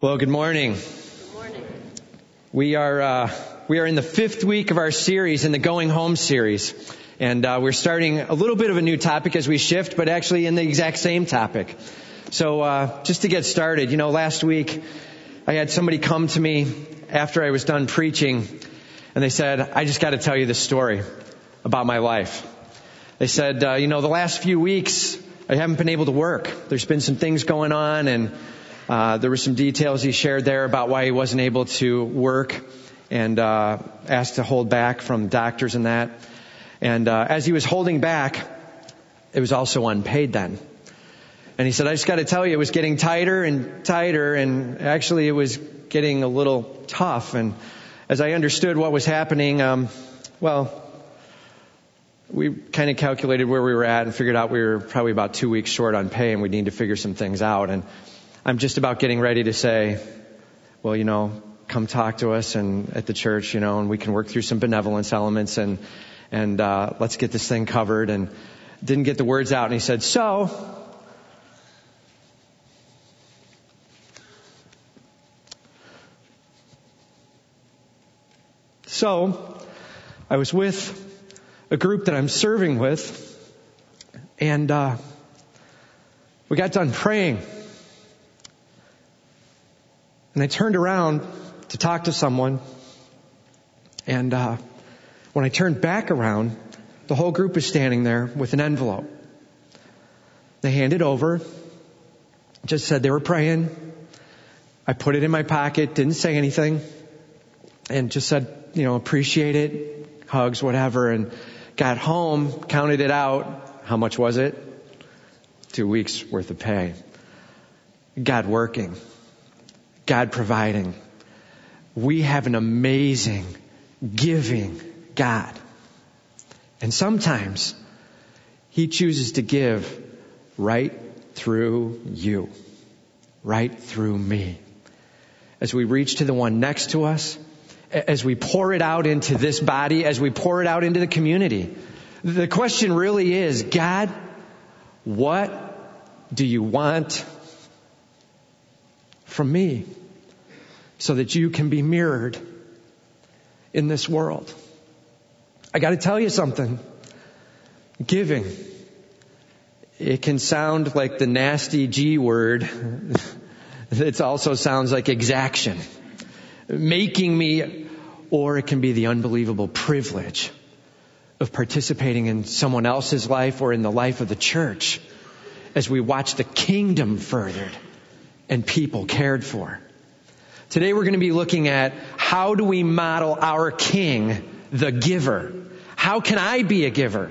Well, good morning. Good morning. We are uh, we are in the fifth week of our series in the Going Home series, and uh, we're starting a little bit of a new topic as we shift, but actually in the exact same topic. So uh, just to get started, you know, last week I had somebody come to me after I was done preaching, and they said, "I just got to tell you this story about my life." They said, uh, "You know, the last few weeks I haven't been able to work. There's been some things going on, and." Uh, there were some details he shared there about why he wasn't able to work and uh, asked to hold back from doctors and that. And uh, as he was holding back, it was also unpaid then. And he said, I just got to tell you, it was getting tighter and tighter, and actually it was getting a little tough. And as I understood what was happening, um, well, we kind of calculated where we were at and figured out we were probably about two weeks short on pay, and we need to figure some things out. And I'm just about getting ready to say, well, you know, come talk to us and at the church, you know, and we can work through some benevolence elements and and uh, let's get this thing covered. And didn't get the words out, and he said, so. So, I was with a group that I'm serving with, and uh, we got done praying. And I turned around to talk to someone, and uh, when I turned back around, the whole group was standing there with an envelope. They handed over, just said they were praying. I put it in my pocket, didn't say anything, and just said, you know, appreciate it, hugs, whatever, and got home, counted it out. How much was it? Two weeks worth of pay. God working. God providing. We have an amazing, giving God. And sometimes He chooses to give right through you, right through me. As we reach to the one next to us, as we pour it out into this body, as we pour it out into the community, the question really is, God, what do you want from me so that you can be mirrored in this world. I got to tell you something. Giving. It can sound like the nasty G word. it also sounds like exaction. Making me, or it can be the unbelievable privilege of participating in someone else's life or in the life of the church as we watch the kingdom furthered and people cared for. Today we're going to be looking at how do we model our king, the giver? How can I be a giver?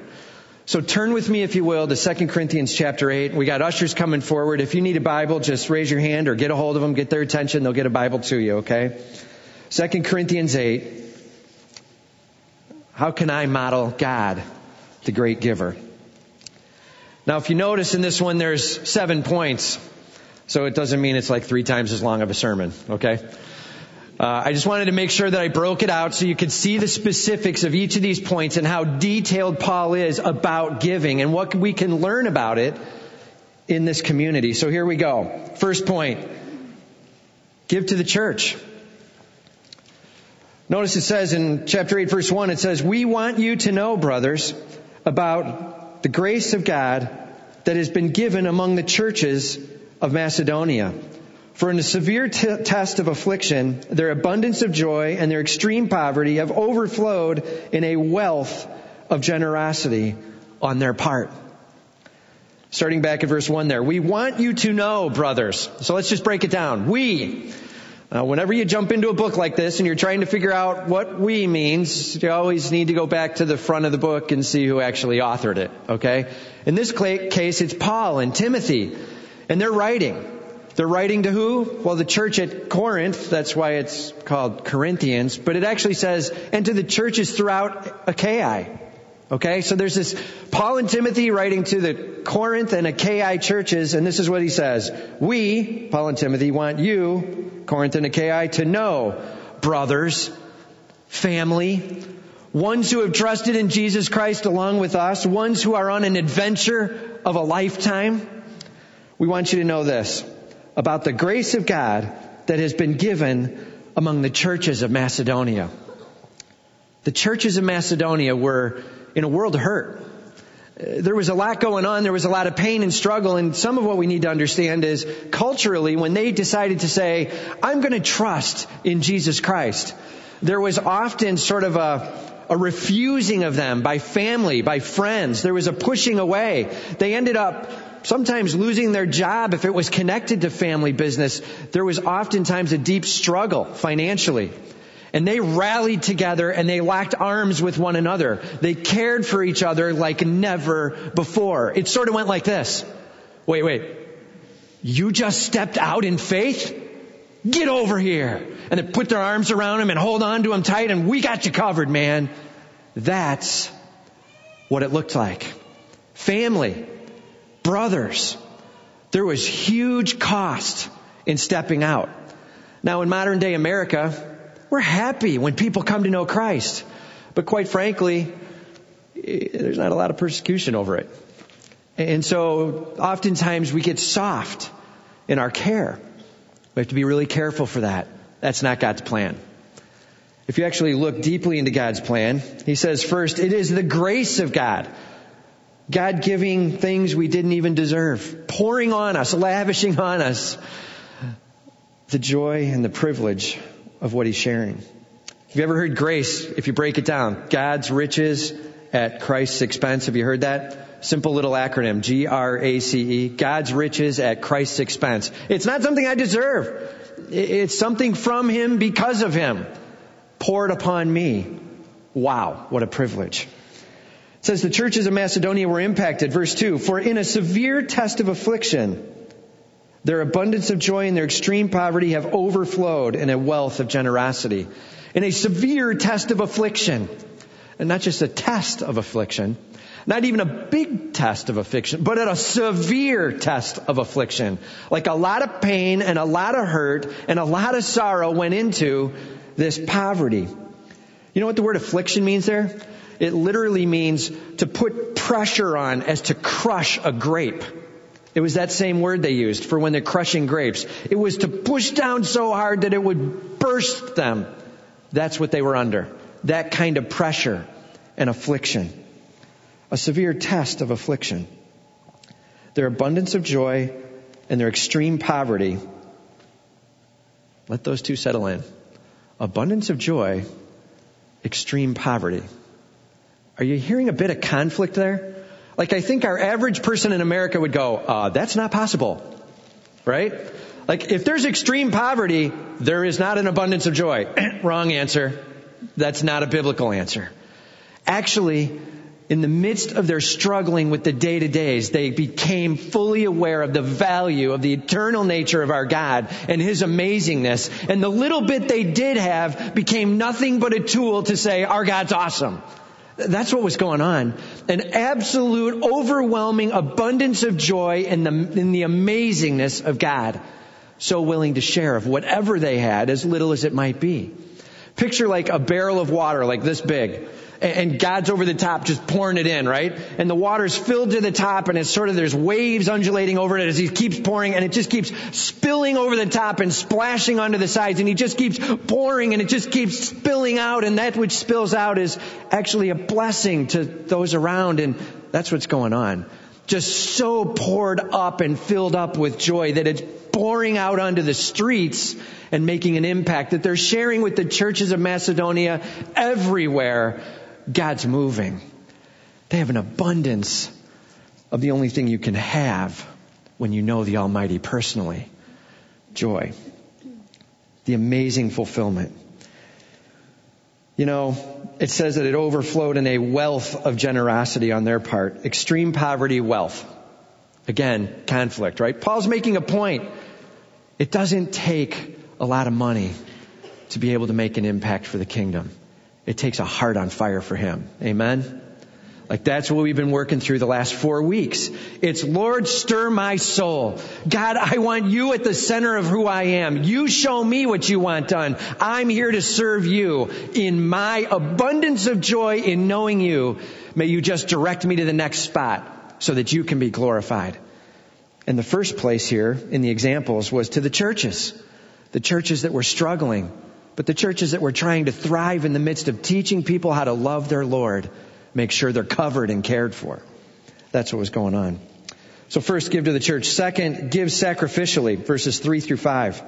So turn with me, if you will, to 2 Corinthians chapter 8. We got ushers coming forward. If you need a Bible, just raise your hand or get a hold of them, get their attention. They'll get a Bible to you, okay? 2 Corinthians 8. How can I model God, the great giver? Now, if you notice in this one, there's seven points. So it doesn't mean it's like three times as long of a sermon, okay? Uh, I just wanted to make sure that I broke it out so you could see the specifics of each of these points and how detailed Paul is about giving and what we can learn about it in this community. So here we go. First point. Give to the church. Notice it says in chapter 8 verse 1, it says, We want you to know, brothers, about the grace of God that has been given among the churches of Macedonia. For in a severe t- test of affliction, their abundance of joy and their extreme poverty have overflowed in a wealth of generosity on their part. Starting back at verse 1 there. We want you to know, brothers. So let's just break it down. We. Whenever you jump into a book like this and you're trying to figure out what we means, you always need to go back to the front of the book and see who actually authored it, okay? In this case, it's Paul and Timothy. And they're writing. They're writing to who? Well, the church at Corinth. That's why it's called Corinthians. But it actually says, and to the churches throughout Achaia. Okay, so there's this Paul and Timothy writing to the Corinth and Achaia churches, and this is what he says. We, Paul and Timothy, want you, Corinth and Achaia, to know, brothers, family, ones who have trusted in Jesus Christ along with us, ones who are on an adventure of a lifetime, we want you to know this about the grace of God that has been given among the churches of Macedonia. The churches of Macedonia were in a world of hurt. There was a lot going on. There was a lot of pain and struggle. And some of what we need to understand is culturally, when they decided to say, I'm going to trust in Jesus Christ, there was often sort of a, a refusing of them by family, by friends. There was a pushing away. They ended up sometimes losing their job if it was connected to family business. There was oftentimes a deep struggle financially. And they rallied together and they locked arms with one another. They cared for each other like never before. It sort of went like this. Wait, wait. You just stepped out in faith? Get over here. And they put their arms around him and hold on to him tight and we got you covered, man. That's what it looked like. Family, brothers. There was huge cost in stepping out. Now in modern day America, we're happy when people come to know Christ. But quite frankly, eh, there's not a lot of persecution over it. And so oftentimes we get soft in our care. We have to be really careful for that. That's not God's plan. If you actually look deeply into God's plan, He says first, it is the grace of God. God giving things we didn't even deserve, pouring on us, lavishing on us the joy and the privilege of what he's sharing. Have you ever heard grace, if you break it down? God's riches at Christ's expense. Have you heard that? Simple little acronym, G-R-A-C-E. God's riches at Christ's expense. It's not something I deserve. It's something from Him because of Him. Poured upon me. Wow, what a privilege. It says the churches of Macedonia were impacted. Verse 2, for in a severe test of affliction, their abundance of joy and their extreme poverty have overflowed in a wealth of generosity. In a severe test of affliction, and not just a test of affliction, not even a big test of affliction, but at a severe test of affliction. Like a lot of pain and a lot of hurt and a lot of sorrow went into this poverty. You know what the word affliction means there? It literally means to put pressure on as to crush a grape. It was that same word they used for when they're crushing grapes. It was to push down so hard that it would burst them. That's what they were under. That kind of pressure and affliction. A severe test of affliction. Their abundance of joy and their extreme poverty. Let those two settle in. Abundance of joy, extreme poverty. Are you hearing a bit of conflict there? Like I think our average person in America would go, uh, that's not possible. Right? Like if there's extreme poverty, there is not an abundance of joy. Wrong answer. That's not a biblical answer. Actually, in the midst of their struggling with the day to days, they became fully aware of the value of the eternal nature of our God and His amazingness. And the little bit they did have became nothing but a tool to say, our God's awesome. That's what was going on. An absolute, overwhelming abundance of joy in the, in the amazingness of God. So willing to share of whatever they had, as little as it might be. Picture like a barrel of water like this big and God's over the top just pouring it in, right? And the water's filled to the top and it's sort of, there's waves undulating over it as he keeps pouring and it just keeps spilling over the top and splashing onto the sides and he just keeps pouring and it just keeps spilling out and that which spills out is actually a blessing to those around and that's what's going on. Just so poured up and filled up with joy that it's pouring out onto the streets and making an impact that they're sharing with the churches of Macedonia everywhere God's moving. They have an abundance of the only thing you can have when you know the Almighty personally. Joy. The amazing fulfillment. You know, it says that it overflowed in a wealth of generosity on their part. Extreme poverty, wealth. Again, conflict, right? Paul's making a point. It doesn't take a lot of money to be able to make an impact for the kingdom it takes a heart on fire for Him. Amen? Like that's what we've been working through the last four weeks. It's Lord, stir my soul. God, I want you at the center of who I am. You show me what you want done. I'm here to serve you in my abundance of joy in knowing you. May you just direct me to the next spot so that you can be glorified. And the first place here in the examples was to the churches. the churches that were struggling, but the churches that were trying to thrive in the midst of teaching people how to love their Lord, make sure they're covered and cared for. That's what was going on. So first, give to the church. Second, give sacrificially, verses 3 through 5.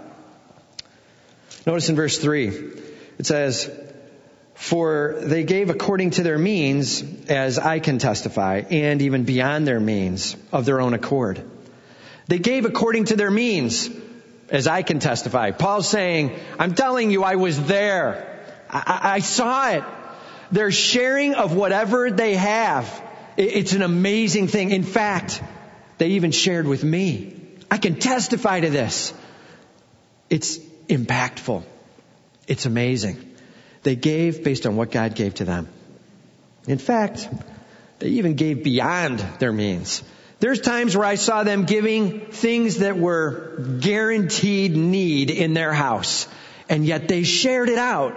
Notice in verse 3, it says, For they gave according to their means, as I can testify, and even beyond their means, of their own accord. They gave according to their means, as I can testify. Paul's saying, I'm telling you, I was there. I, I saw it. They're sharing of whatever they have. It's an amazing thing. In fact, they even shared with me. I can testify to this. It's impactful. It's amazing. They gave based on what God gave to them. In fact, they even gave beyond their means. There's times where I saw them giving things that were guaranteed need in their house, and yet they shared it out,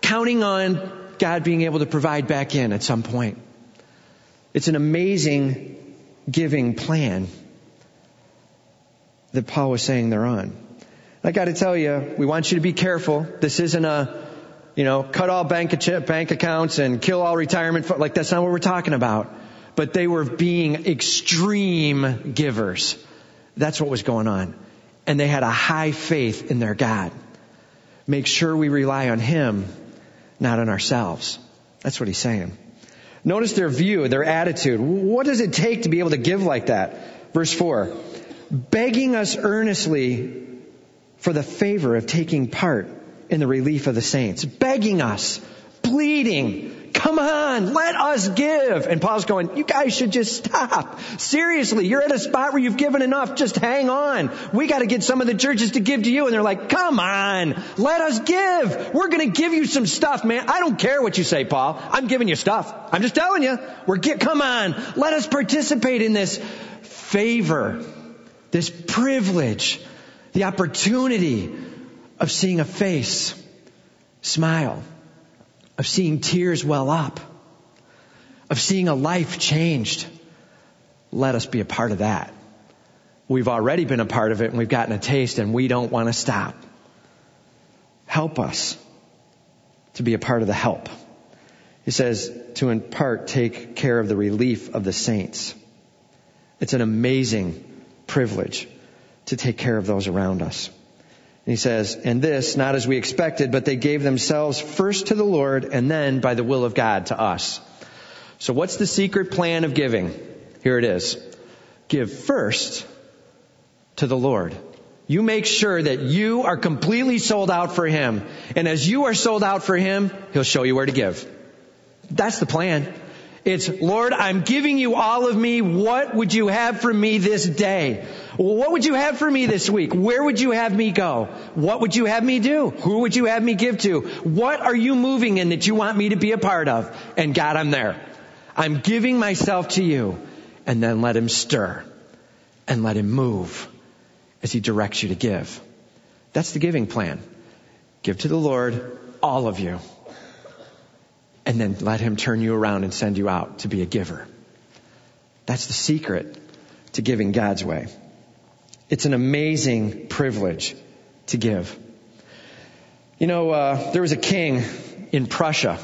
counting on God being able to provide back in at some point. It's an amazing giving plan that Paul was saying they're on. I got to tell you, we want you to be careful. This isn't a, you know, cut all bank, bank accounts and kill all retirement. Like that's not what we're talking about. But they were being extreme givers. That's what was going on. And they had a high faith in their God. Make sure we rely on Him, not on ourselves. That's what he's saying. Notice their view, their attitude. What does it take to be able to give like that? Verse 4. Begging us earnestly for the favor of taking part in the relief of the saints. Begging us, pleading, Come on, let us give. And Paul's going, you guys should just stop. Seriously, you're at a spot where you've given enough. Just hang on. We got to get some of the churches to give to you. And they're like, come on, let us give. We're going to give you some stuff, man. I don't care what you say, Paul. I'm giving you stuff. I'm just telling you. We're get, come on, let us participate in this favor, this privilege, the opportunity of seeing a face smile of seeing tears well up, of seeing a life changed. Let us be a part of that. We've already been a part of it and we've gotten a taste and we don't want to stop. Help us to be a part of the help. He says to in part take care of the relief of the saints. It's an amazing privilege to take care of those around us. He says, and this, not as we expected, but they gave themselves first to the Lord and then by the will of God to us. So what's the secret plan of giving? Here it is. Give first to the Lord. You make sure that you are completely sold out for Him. And as you are sold out for Him, He'll show you where to give. That's the plan. It's, Lord, I'm giving you all of me. What would you have for me this day? What would you have for me this week? Where would you have me go? What would you have me do? Who would you have me give to? What are you moving in that you want me to be a part of? And God, I'm there. I'm giving myself to you. And then let him stir and let him move as he directs you to give. That's the giving plan. Give to the Lord, all of you and then let him turn you around and send you out to be a giver. That's the secret to giving God's way. It's an amazing privilege to give. You know, uh, there was a king in Prussia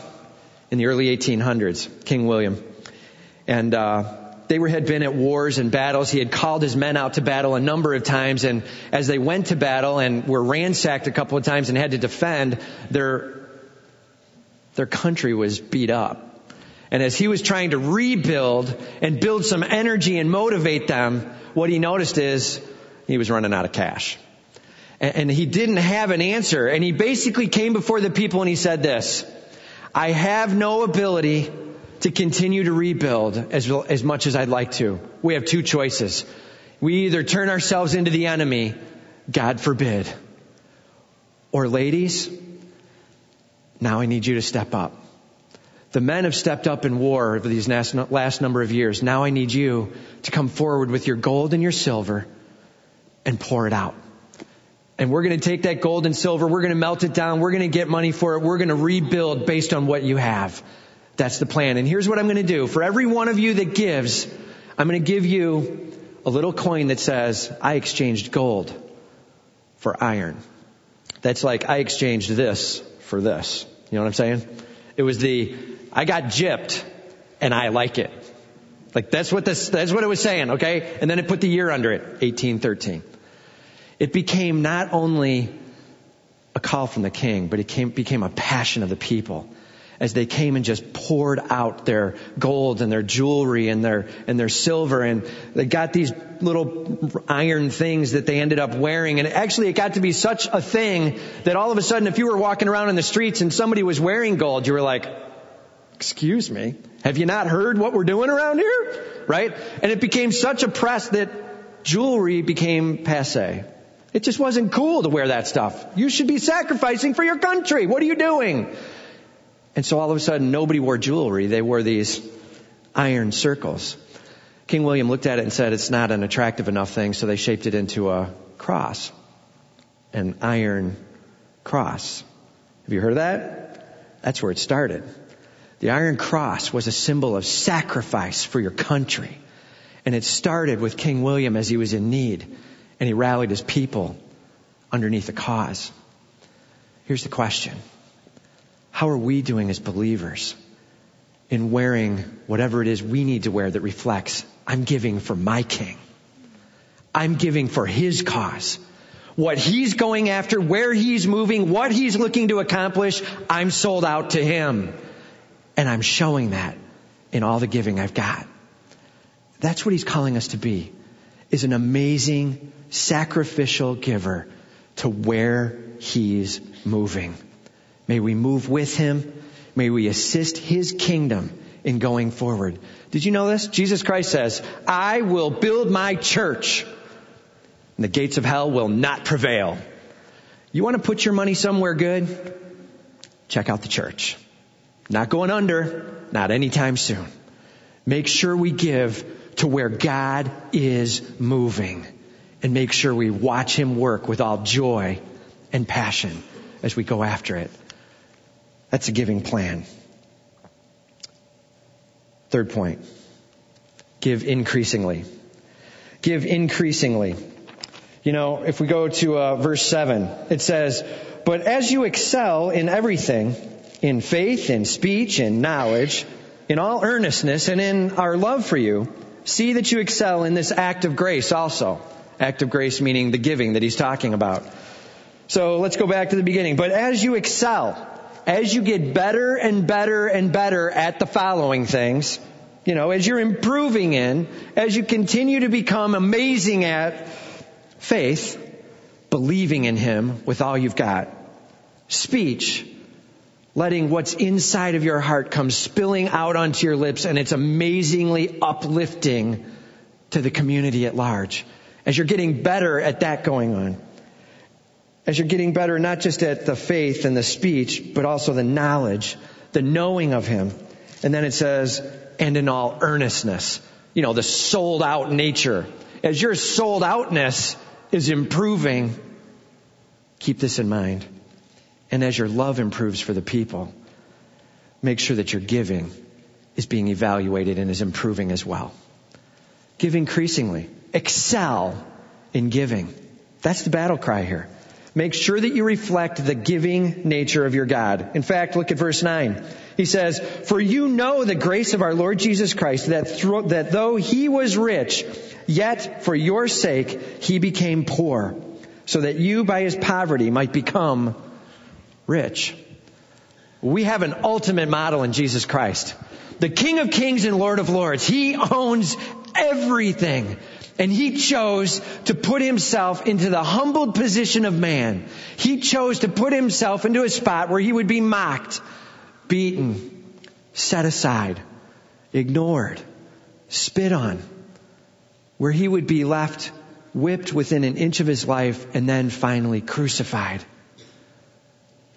in the early 1800s, King William, and uh, they were, had been at wars and battles. He had called his men out to battle a number of times, and as they went to battle and were ransacked a couple of times and had to defend, their their country was beat up. And as he was trying to rebuild and build some energy and motivate them, what he noticed is he was running out of cash. And he didn't have an answer. And he basically came before the people and he said this, I have no ability to continue to rebuild as, as much as I'd like to. We have two choices. We either turn ourselves into the enemy, God forbid, or ladies, now I need you to step up. The men have stepped up in war over these last number of years. Now I need you to come forward with your gold and your silver and pour it out. And we're going to take that gold and silver, we're going to melt it down, we're going to get money for it, we're going to rebuild based on what you have. That's the plan. And here's what I'm going to do. For every one of you that gives, I'm going to give you a little coin that says, I exchanged gold for iron. That's like I exchanged this for this. You know what I'm saying? It was the I got gypped and I like it. Like that's what this that's what it was saying, okay? And then it put the year under it, 1813. It became not only a call from the king, but it came, became a passion of the people as they came and just poured out their gold and their jewelry and their and their silver. And they got these little iron things that they ended up wearing. And actually it got to be such a thing that all of a sudden if you were walking around in the streets and somebody was wearing gold you were like excuse me have you not heard what we're doing around here? Right? And it became such a press that jewelry became passe. It just wasn't cool to wear that stuff. You should be sacrificing for your country. What are you doing and so all of a sudden, nobody wore jewelry. They wore these iron circles. King William looked at it and said, it's not an attractive enough thing, so they shaped it into a cross. An iron cross. Have you heard of that? That's where it started. The Iron Cross was a symbol of sacrifice for your country. And it started with King William as he was in need, and he rallied his people underneath a cause. Here's the question. How are we doing as believers in wearing whatever it is we need to wear that reflects, I'm giving for my king. I'm giving for his cause. What he's going after, where he's moving, what he's looking to accomplish, I'm sold out to him. And I'm showing that in all the giving I've got. That's what he's calling us to be, is an amazing sacrificial giver to where he's moving. May we move with him. May we assist his kingdom in going forward. Did you know this? Jesus Christ says, I will build my church and the gates of hell will not prevail. You want to put your money somewhere good? Check out the church. Not going under, not anytime soon. Make sure we give to where God is moving and make sure we watch him work with all joy and passion as we go after it. That's a giving plan. Third point. Give increasingly. Give increasingly. You know, if we go to uh, verse 7, it says, But as you excel in everything, in faith, in speech, in knowledge, in all earnestness, and in our love for you, see that you excel in this act of grace also. Act of grace meaning the giving that he's talking about. So let's go back to the beginning. But as you excel, as you get better and better and better at the following things, you know, as you're improving in, as you continue to become amazing at faith, believing in Him with all you've got, speech, letting what's inside of your heart come spilling out onto your lips and it's amazingly uplifting to the community at large. As you're getting better at that going on as you're getting better, not just at the faith and the speech, but also the knowledge, the knowing of Him. And then it says, and in all earnestness. You know, the sold out nature. As your sold outness is improving, keep this in mind. And as your love improves for the people, make sure that your giving is being evaluated and is improving as well. Give increasingly. Excel in giving. That's the battle cry here. Make sure that you reflect the giving nature of your God. In fact, look at verse 9. He says, For you know the grace of our Lord Jesus Christ, that, thro- that though he was rich, yet for your sake he became poor, so that you by his poverty might become rich. We have an ultimate model in Jesus Christ. The King of Kings and Lord of Lords. He owns everything. And he chose to put himself into the humbled position of man. He chose to put himself into a spot where he would be mocked, beaten, set aside, ignored, spit on, where he would be left whipped within an inch of his life and then finally crucified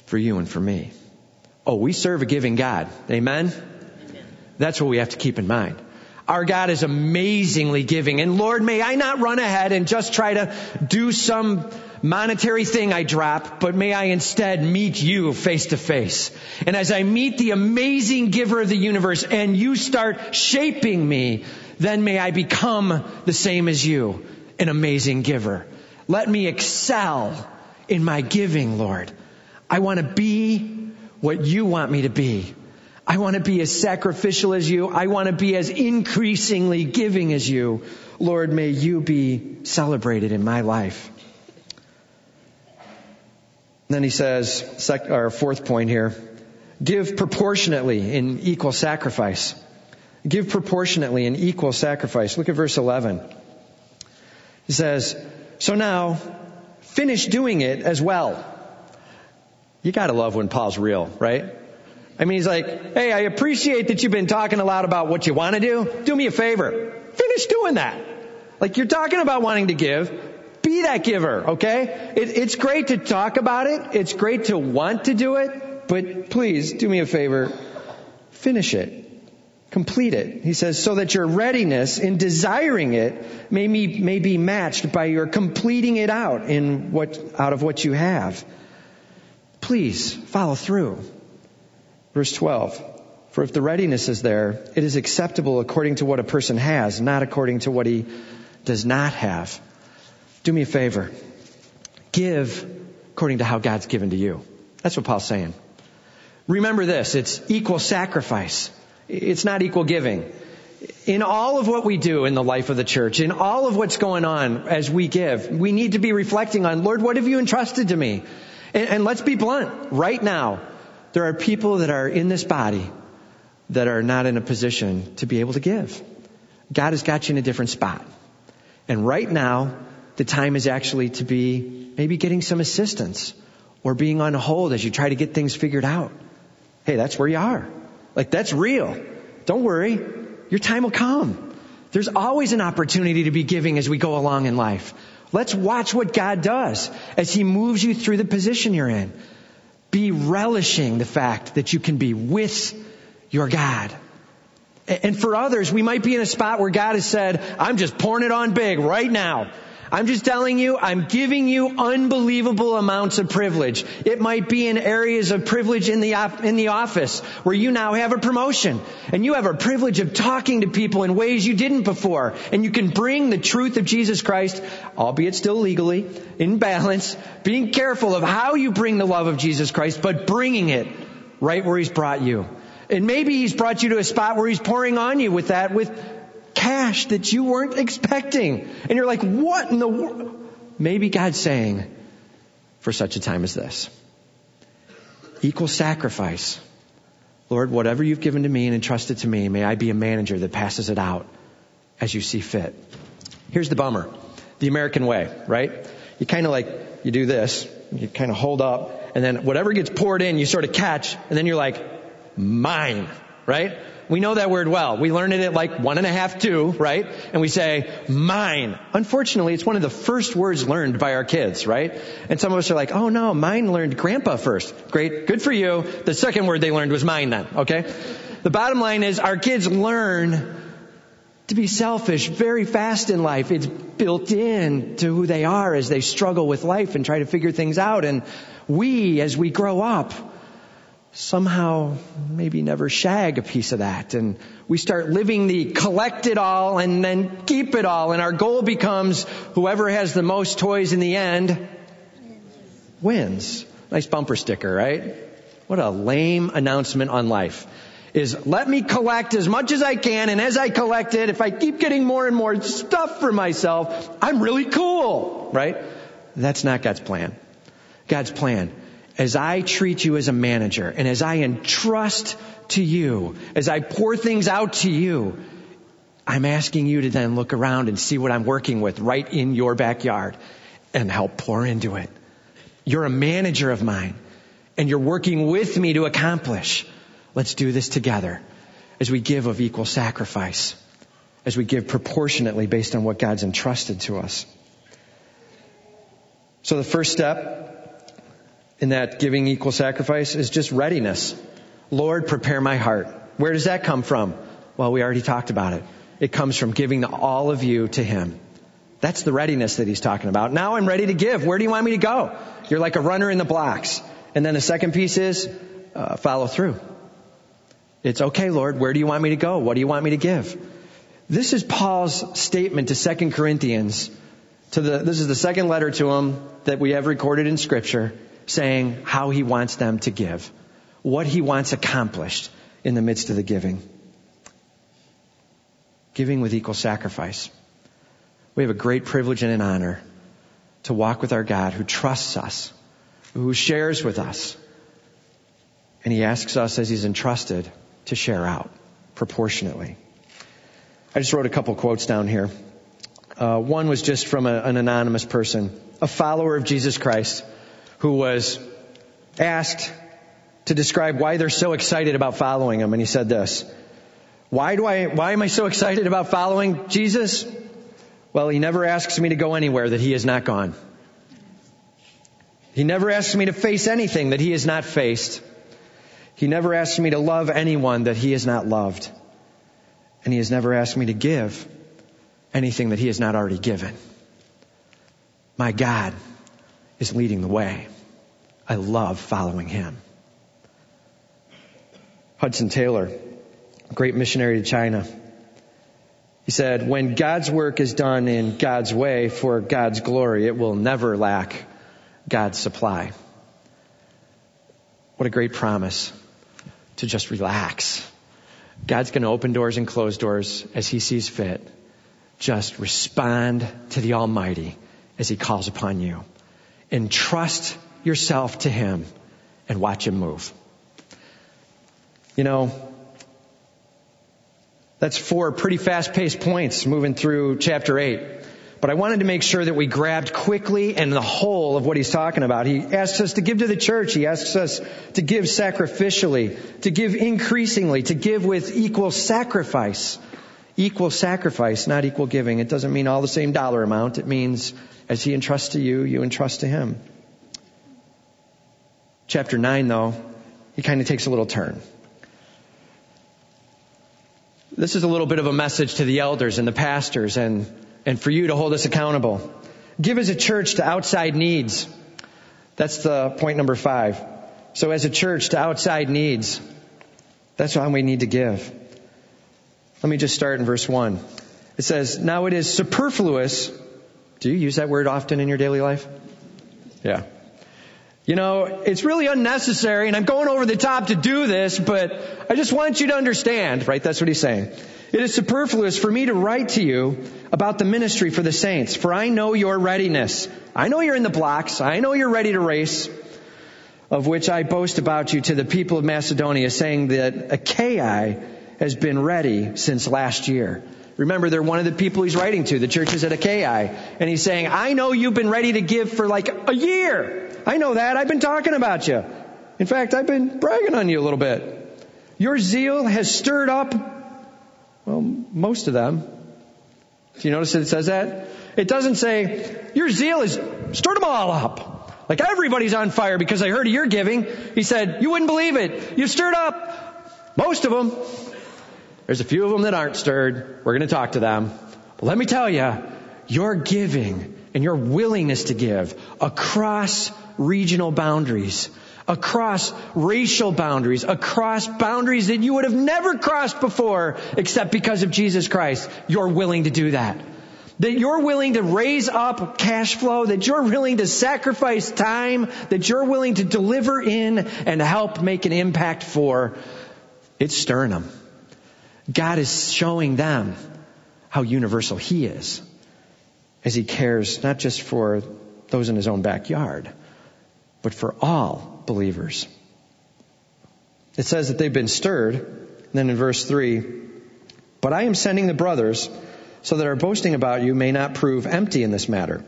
for you and for me. Oh, we serve a giving God. Amen? Amen. That's what we have to keep in mind. Our God is amazingly giving. And Lord, may I not run ahead and just try to do some monetary thing I drop, but may I instead meet you face to face. And as I meet the amazing giver of the universe and you start shaping me, then may I become the same as you, an amazing giver. Let me excel in my giving, Lord. I want to be what you want me to be. I want to be as sacrificial as you. I want to be as increasingly giving as you. Lord, may you be celebrated in my life. And then he says, our fourth point here, give proportionately in equal sacrifice. Give proportionately in equal sacrifice. Look at verse 11. He says, so now finish doing it as well. You gotta love when Paul's real, right? I mean, he's like, hey, I appreciate that you've been talking a lot about what you want to do. Do me a favor. Finish doing that. Like you're talking about wanting to give. Be that giver, okay? It, it's great to talk about it. It's great to want to do it. But please, do me a favor. Finish it. Complete it. He says, so that your readiness in desiring it may be, may be matched by your completing it out in what, out of what you have. Please follow through. Verse 12. For if the readiness is there, it is acceptable according to what a person has, not according to what he does not have. Do me a favor. Give according to how God's given to you. That's what Paul's saying. Remember this, it's equal sacrifice. It's not equal giving. In all of what we do in the life of the church, in all of what's going on as we give, we need to be reflecting on, Lord, what have you entrusted to me? And, and let's be blunt. Right now, there are people that are in this body that are not in a position to be able to give. God has got you in a different spot. And right now, the time is actually to be maybe getting some assistance or being on hold as you try to get things figured out. Hey, that's where you are. Like that's real. Don't worry. Your time will come. There's always an opportunity to be giving as we go along in life. Let's watch what God does as He moves you through the position you're in. Be relishing the fact that you can be with your God. And for others, we might be in a spot where God has said, I'm just pouring it on big right now. I'm just telling you, I'm giving you unbelievable amounts of privilege. It might be in areas of privilege in the, in the office where you now have a promotion and you have a privilege of talking to people in ways you didn't before. And you can bring the truth of Jesus Christ, albeit still legally, in balance, being careful of how you bring the love of Jesus Christ, but bringing it right where He's brought you. And maybe He's brought you to a spot where He's pouring on you with that, with cash that you weren't expecting. And you're like, what in the world? Maybe God's saying, for such a time as this. Equal sacrifice. Lord, whatever you've given to me and entrusted to me, may I be a manager that passes it out as you see fit. Here's the bummer. The American way, right? You kind of like, you do this, you kind of hold up, and then whatever gets poured in, you sort of catch, and then you're like, mine, right? We know that word well. We learn it at like one and a half, two, right? And we say, mine. Unfortunately, it's one of the first words learned by our kids, right? And some of us are like, oh no, mine learned grandpa first. Great. Good for you. The second word they learned was mine then, okay? The bottom line is our kids learn to be selfish very fast in life. It's built in to who they are as they struggle with life and try to figure things out. And we, as we grow up, somehow maybe never shag a piece of that. And we start living the collect it all and then keep it all. And our goal becomes whoever has the most toys in the end wins. Nice bumper sticker, right? What a lame announcement on life. Is let me collect as much as I can and as I collect it, if I keep getting more and more stuff for myself, I'm really cool, right? That's not God's plan. God's plan as I treat you as a manager and as I entrust to you, as I pour things out to you, I'm asking you to then look around and see what I'm working with right in your backyard and help pour into it. You're a manager of mine and you're working with me to accomplish. Let's do this together as we give of equal sacrifice, as we give proportionately based on what God's entrusted to us. So the first step in that giving equal sacrifice is just readiness. Lord, prepare my heart. Where does that come from? Well, we already talked about it. It comes from giving all of you to Him. That's the readiness that He's talking about. Now I'm ready to give. Where do you want me to go? You're like a runner in the blocks. And then the second piece is uh, follow through. It's okay, Lord. Where do you want me to go? What do you want me to give? This is Paul's statement to 2 Corinthians To the, this is the second letter to him that we have recorded in scripture saying how he wants them to give, what he wants accomplished in the midst of the giving. Giving with equal sacrifice. We have a great privilege and an honor to walk with our God who trusts us, who shares with us. And he asks us as he's entrusted to share out proportionately. I just wrote a couple quotes down here. Uh, one was just from a, an anonymous person, a follower of Jesus Christ, who was asked to describe why they're so excited about following him, and he said this: "Why do I? Why am I so excited about following Jesus? Well, he never asks me to go anywhere that he has not gone. He never asks me to face anything that he has not faced. He never asks me to love anyone that he has not loved. And he has never asked me to give anything that he has not already given. My God is leading the way. I love following him. Hudson Taylor, great missionary to China, he said, when God's work is done in God's way for God's glory, it will never lack God's supply. What a great promise to just relax. God's going to open doors and close doors as he sees fit. Just respond to the Almighty as he calls upon you. Entrust yourself to him and watch him move. You know, that's four pretty fast paced points moving through chapter 8. But I wanted to make sure that we grabbed quickly and the whole of what he's talking about. He asks us to give to the church. He asks us to give sacrificially, to give increasingly, to give with equal sacrifice. Equal sacrifice, not equal giving. It doesn't mean all the same dollar amount. It means as he entrusts to you, you entrust to him. Chapter 9 though, he kind of takes a little turn. This is a little bit of a message to the elders and the pastors and, and for you to hold us accountable. Give as a church to outside needs. That's the point number five. So as a church to outside needs, that's why we need to give. Let me just start in verse one. It says, now it is superfluous. Do you use that word often in your daily life? Yeah. You know, it's really unnecessary and I'm going over the top to do this, but I just want you to understand, right? That's what he's saying. It is superfluous for me to write to you about the ministry for the saints, for I know your readiness. I know you're in the blocks. I know you're ready to race, of which I boast about you to the people of Macedonia, saying that Achaia has been ready since last year. Remember, they're one of the people he's writing to, the churches at Achaia. And he's saying, I know you've been ready to give for like a year. I know that. I've been talking about you. In fact, I've been bragging on you a little bit. Your zeal has stirred up, well, most of them. Do you notice that it says that? It doesn't say, your zeal has stirred them all up. Like everybody's on fire because I heard of your giving. He said, you wouldn't believe it. You've stirred up most of them. There's a few of them that aren't stirred. We're going to talk to them. But let me tell you, your giving and your willingness to give across regional boundaries, across racial boundaries, across boundaries that you would have never crossed before except because of Jesus Christ. You're willing to do that. That you're willing to raise up cash flow, that you're willing to sacrifice time, that you're willing to deliver in and help make an impact for. It's stirring them. God is showing them how universal He is as He cares not just for those in His own backyard, but for all believers. It says that they've been stirred. And then in verse 3, but I am sending the brothers so that our boasting about you may not prove empty in this matter,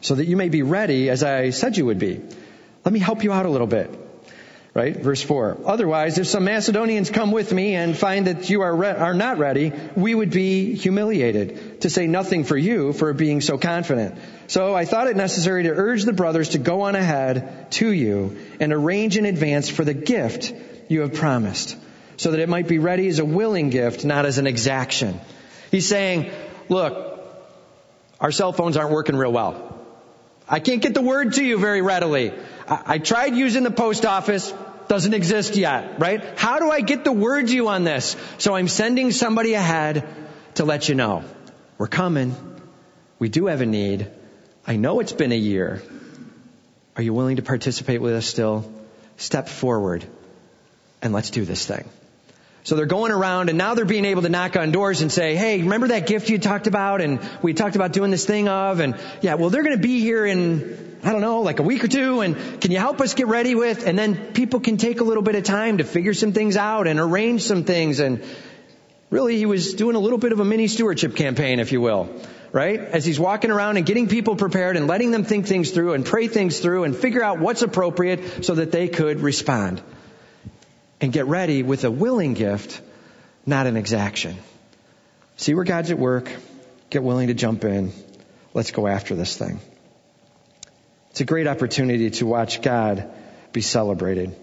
so that you may be ready as I said you would be. Let me help you out a little bit. Right? Verse 4. Otherwise, if some Macedonians come with me and find that you are, re- are not ready, we would be humiliated, to say nothing for you for being so confident. So I thought it necessary to urge the brothers to go on ahead to you and arrange in advance for the gift you have promised, so that it might be ready as a willing gift, not as an exaction. He's saying, look, our cell phones aren't working real well. I can't get the word to you very readily. I, I tried using the post office. Doesn't exist yet, right? How do I get the word to you on this? So I'm sending somebody ahead to let you know. We're coming. We do have a need. I know it's been a year. Are you willing to participate with us still? Step forward and let's do this thing. So they're going around and now they're being able to knock on doors and say, hey, remember that gift you talked about and we talked about doing this thing of and yeah, well they're going to be here in, I don't know, like a week or two and can you help us get ready with? And then people can take a little bit of time to figure some things out and arrange some things and really he was doing a little bit of a mini stewardship campaign, if you will. Right? As he's walking around and getting people prepared and letting them think things through and pray things through and figure out what's appropriate so that they could respond and get ready with a willing gift, not an exaction. See where God's at work. Get willing to jump in. Let's go after this thing. It's a great opportunity to watch God be celebrated.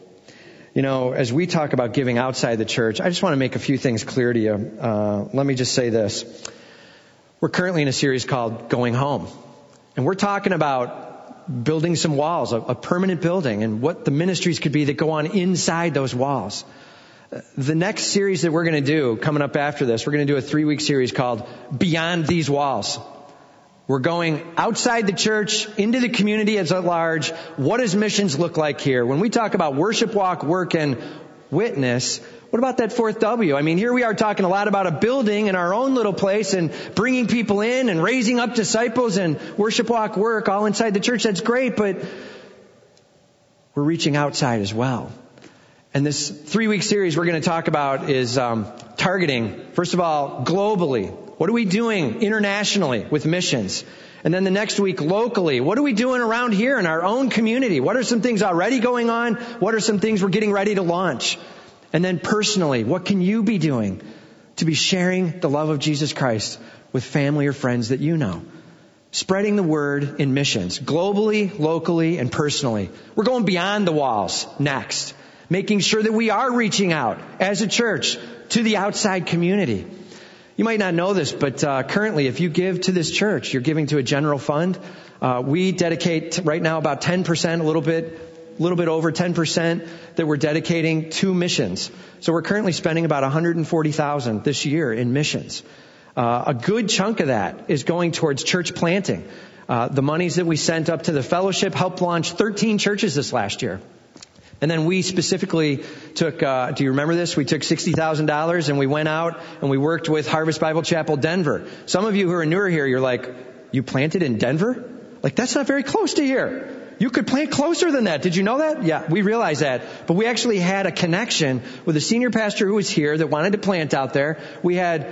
You know, as we talk about giving outside the church, I just want to make a few things clear to you. Uh, let me just say this. We're currently in a series called Going Home. And we're talking about building some walls, a, a permanent building, and what the ministries could be that go on inside those walls. The next series that we're going to do coming up after this, we're going to do a three week series called Beyond These Walls. We're going outside the church, into the community as at large. What does missions look like here? When we talk about worship, walk, work, and witness, what about that fourth W? I mean, here we are talking a lot about a building in our own little place and bringing people in and raising up disciples and worship, walk, work all inside the church. That's great, but we're reaching outside as well. And this three week series we're going to talk about is um, targeting, first of all, globally. What are we doing internationally with missions? And then the next week locally, what are we doing around here in our own community? What are some things already going on? What are some things we're getting ready to launch? And then personally, what can you be doing to be sharing the love of Jesus Christ with family or friends that you know? Spreading the word in missions, globally, locally, and personally. We're going beyond the walls next. Making sure that we are reaching out as a church to the outside community. You might not know this, but uh, currently, if you give to this church, you're giving to a general fund. Uh, we dedicate right now about 10%, a little bit a little bit over 10% that we're dedicating to missions. So we're currently spending about 140,000 this year in missions. Uh, a good chunk of that is going towards church planting. Uh, the monies that we sent up to the fellowship helped launch 13 churches this last year. And then we specifically took, uh, do you remember this? We took $60,000 and we went out and we worked with Harvest Bible Chapel Denver. Some of you who are newer here, you're like, you planted in Denver? Like that's not very close to here. You could plant closer than that. Did you know that? Yeah, we realize that. But we actually had a connection with a senior pastor who was here that wanted to plant out there. We had,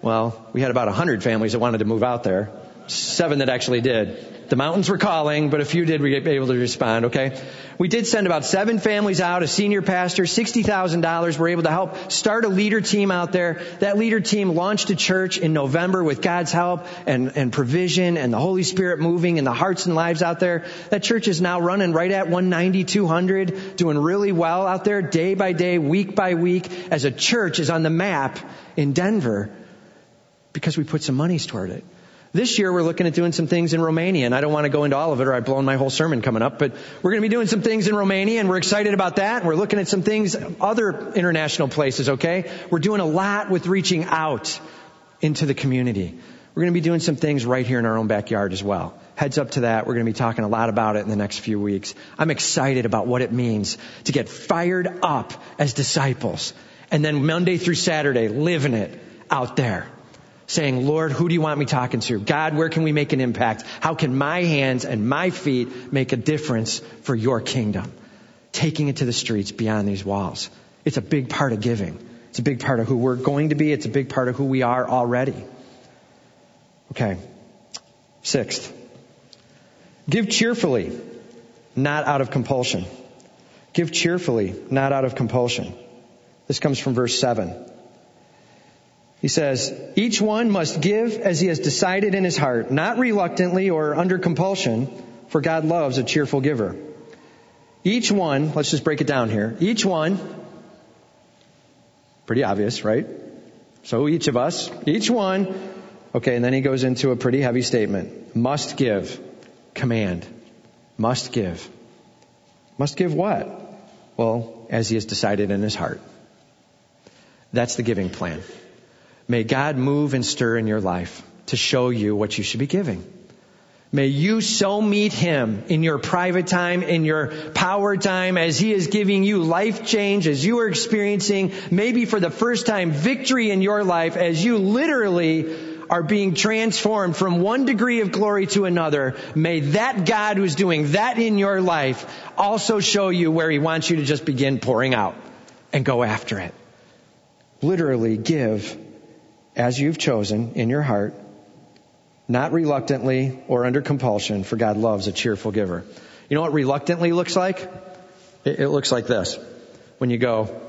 well, we had about a hundred families that wanted to move out there. Seven that actually did. The mountains were calling, but a few did we be able to respond, okay? We did send about seven families out, a senior pastor, $60,000. We're able to help start a leader team out there. That leader team launched a church in November with God's help and, and provision and the Holy Spirit moving and the hearts and lives out there. That church is now running right at 190, 200, doing really well out there day by day, week by week, as a church is on the map in Denver because we put some monies toward it. This year we're looking at doing some things in Romania, and I don't want to go into all of it or I've blown my whole sermon coming up, but we're going to be doing some things in Romania and we're excited about that. And we're looking at some things other international places, okay? We're doing a lot with reaching out into the community. We're going to be doing some things right here in our own backyard as well. Heads up to that. We're going to be talking a lot about it in the next few weeks. I'm excited about what it means to get fired up as disciples and then Monday through Saturday living it out there saying, Lord, who do you want me talking to? God, where can we make an impact? How can my hands and my feet make a difference for your kingdom? Taking it to the streets beyond these walls. It's a big part of giving. It's a big part of who we're going to be. It's a big part of who we are already. Okay. Sixth. Give cheerfully, not out of compulsion. Give cheerfully, not out of compulsion. This comes from verse 7. He says, each one must give as he has decided in his heart, not reluctantly or under compulsion, for God loves a cheerful giver. Each one, let's just break it down here. Each one, pretty obvious, right? So each of us, each one, okay, and then he goes into a pretty heavy statement. Must give. Command. Must give. Must give what? Well, as he has decided in his heart. That's the giving plan. May God move and stir in your life to show you what you should be giving. May you so meet him in your private time, in your power time, as he is giving you life change, as you are experiencing maybe for the first time victory in your life, as you literally are being transformed from one degree of glory to another. May that God who's doing that in your life also show you where he wants you to just begin pouring out and go after it. Literally give as you've chosen in your heart not reluctantly or under compulsion, for God loves a cheerful giver. You know what reluctantly looks like? It, it looks like this. When you go,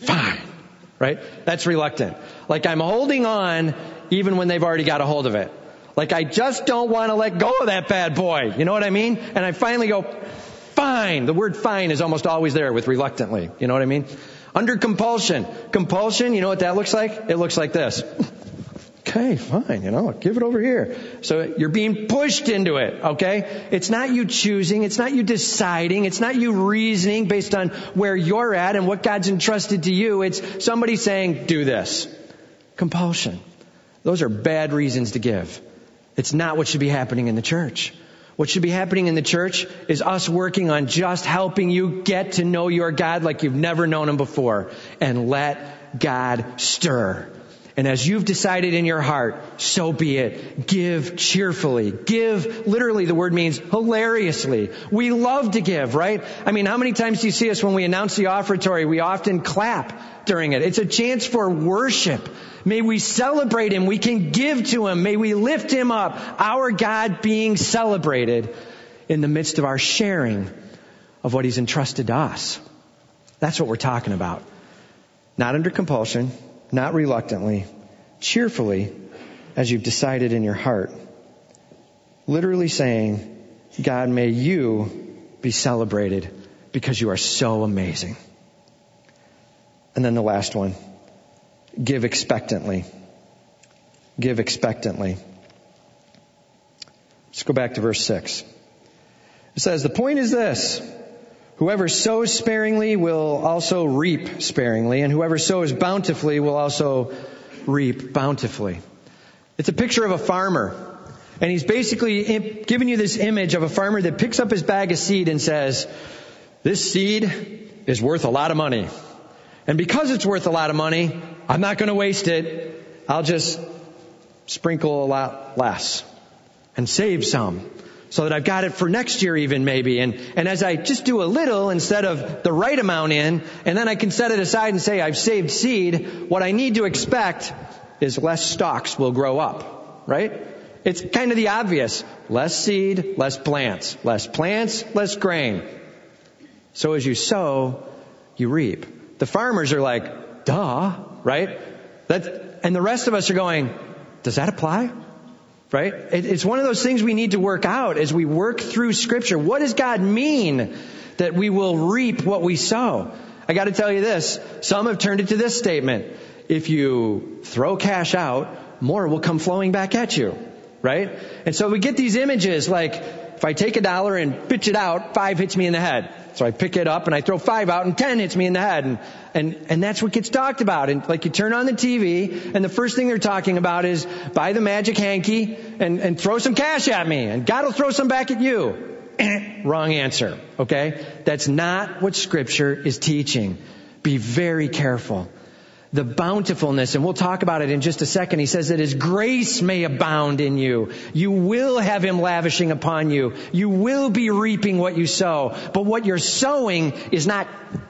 fine, right? That's reluctant. Like I'm holding on even when they've already got a hold of it. Like I just don't want to let go of that bad boy. You know what I mean? And I finally go, fine. The word fine is almost always there with reluctantly. You know what I mean? Under compulsion. Compulsion, you know what that looks like? It looks like this. Okay, fine, you know, give it over here. So you're being pushed into it, okay? It's not you choosing, it's not you deciding, it's not you reasoning based on where you're at and what God's entrusted to you. It's somebody saying, do this. Compulsion. Those are bad reasons to give. It's not what should be happening in the church. What should be happening in the church is us working on just helping you get to know your God like you've never known Him before and let God stir. And as you've decided in your heart, so be it. Give cheerfully. Give, literally the word means hilariously. We love to give, right? I mean, how many times do you see us when we announce the offertory? We often clap during it. It's a chance for worship. May we celebrate Him. We can give to Him. May we lift Him up. Our God being celebrated in the midst of our sharing of what He's entrusted to us. That's what we're talking about. Not under compulsion, not reluctantly, cheerfully, as you've decided in your heart. Literally saying, God, may you be celebrated because you are so amazing. And then the last one. Give expectantly. Give expectantly. Let's go back to verse 6. It says, The point is this. Whoever sows sparingly will also reap sparingly, and whoever sows bountifully will also reap bountifully. It's a picture of a farmer. And he's basically giving you this image of a farmer that picks up his bag of seed and says, This seed is worth a lot of money. And because it's worth a lot of money, I'm not going to waste it. I'll just sprinkle a lot less and save some so that I've got it for next year even maybe. And, and as I just do a little instead of the right amount in, and then I can set it aside and say I've saved seed, what I need to expect is less stalks will grow up, right? It's kind of the obvious. Less seed, less plants. Less plants, less grain. So as you sow, you reap. The farmers are like, duh, right? That, and the rest of us are going, does that apply? Right? It's one of those things we need to work out as we work through scripture. What does God mean that we will reap what we sow? I gotta tell you this. Some have turned it to this statement. If you throw cash out, more will come flowing back at you. Right? And so we get these images like, if I take a dollar and pitch it out, five hits me in the head. So I pick it up and I throw five out and ten hits me in the head. And, and, and that's what gets talked about. And like you turn on the TV and the first thing they're talking about is buy the magic hanky and, and throw some cash at me and God will throw some back at you. Wrong answer. Okay? That's not what scripture is teaching. Be very careful the bountifulness, and we'll talk about it in just a second. He says that His grace may abound in you. You will have Him lavishing upon you. You will be reaping what you sow. But what you're sowing is not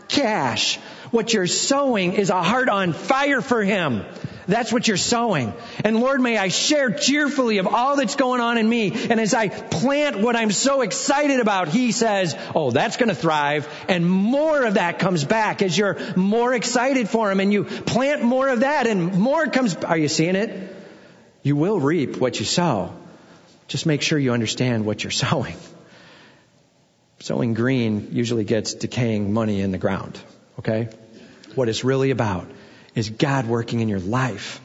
cash. What you're sowing is a heart on fire for Him. That's what you're sowing. And Lord, may I share cheerfully of all that's going on in me. And as I plant what I'm so excited about, He says, oh, that's going to thrive. And more of that comes back as you're more excited for Him and you plant more of that and more comes. Are you seeing it? You will reap what you sow. Just make sure you understand what you're sowing. Sowing green usually gets decaying money in the ground. Okay? What it's really about is God working in your life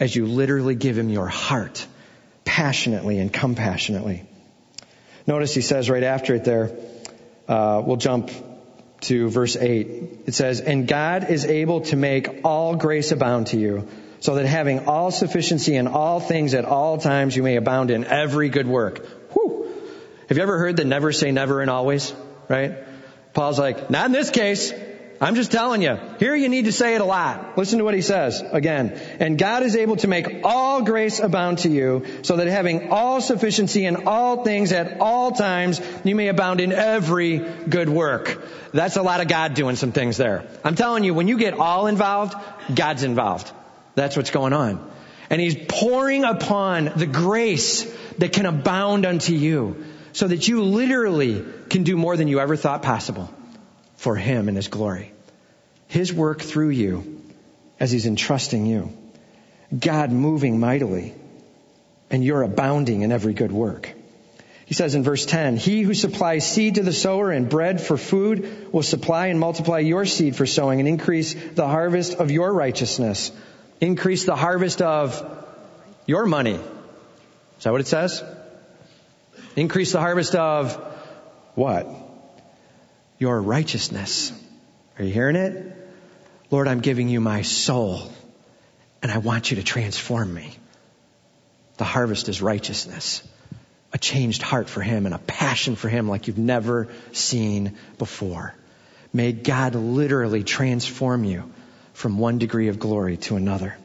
as you literally give Him your heart passionately and compassionately. Notice he says right after it there, uh, we'll jump to verse 8. It says, And God is able to make all grace abound to you, so that having all sufficiency in all things at all times you may abound in every good work. Whew. Have you ever heard the never say never and always? Right? Paul's like, not in this case. I'm just telling you. Here you need to say it a lot. Listen to what he says again. And God is able to make all grace abound to you so that having all sufficiency in all things at all times, you may abound in every good work. That's a lot of God doing some things there. I'm telling you, when you get all involved, God's involved. That's what's going on. And he's pouring upon the grace that can abound unto you so that you literally can do more than you ever thought possible for him and his glory. His work through you as he's entrusting you. God moving mightily and you're abounding in every good work. He says in verse 10, He who supplies seed to the sower and bread for food will supply and multiply your seed for sowing and increase the harvest of your righteousness increase the harvest of your money. Is that what it says? Increase the harvest of what? Your righteousness. Are you hearing it? Lord, I'm giving you my soul and I want you to transform me. The harvest is righteousness. A changed heart for Him and a passion for Him like you've never seen before. May God literally transform you from one degree of glory to another.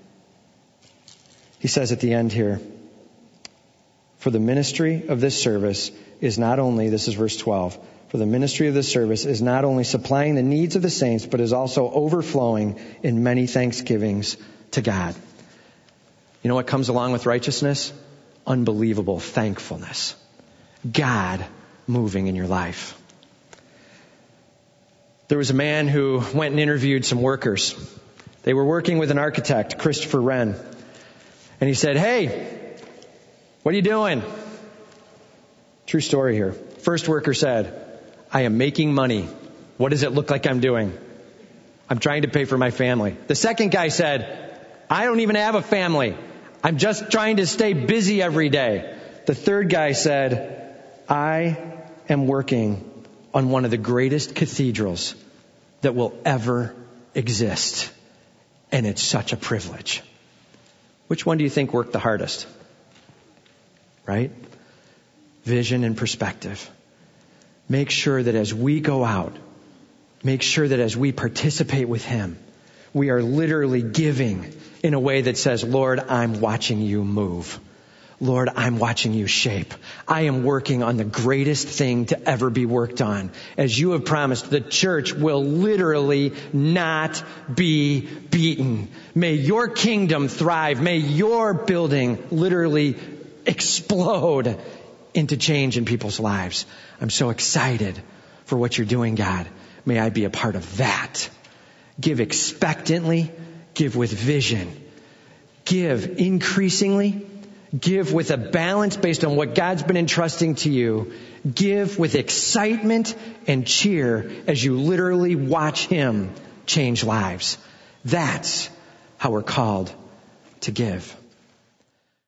He says at the end here, for the ministry of this service is not only, this is verse 12, for the ministry of this service is not only supplying the needs of the saints, but is also overflowing in many thanksgivings to God. You know what comes along with righteousness? Unbelievable thankfulness. God moving in your life. There was a man who went and interviewed some workers. They were working with an architect, Christopher Wren. And he said, Hey, what are you doing? True story here. First worker said, I am making money. What does it look like I'm doing? I'm trying to pay for my family. The second guy said, I don't even have a family. I'm just trying to stay busy every day. The third guy said, I am working on one of the greatest cathedrals that will ever exist. And it's such a privilege. Which one do you think worked the hardest? Right? Vision and perspective. Make sure that as we go out, make sure that as we participate with Him, we are literally giving in a way that says, Lord, I'm watching you move. Lord, I'm watching you shape. I am working on the greatest thing to ever be worked on. As you have promised, the church will literally not be beaten. May your kingdom thrive. May your building literally explode into change in people's lives. I'm so excited for what you're doing, God. May I be a part of that. Give expectantly, give with vision, give increasingly, Give with a balance based on what God's been entrusting to you. Give with excitement and cheer as you literally watch Him change lives. That's how we're called to give.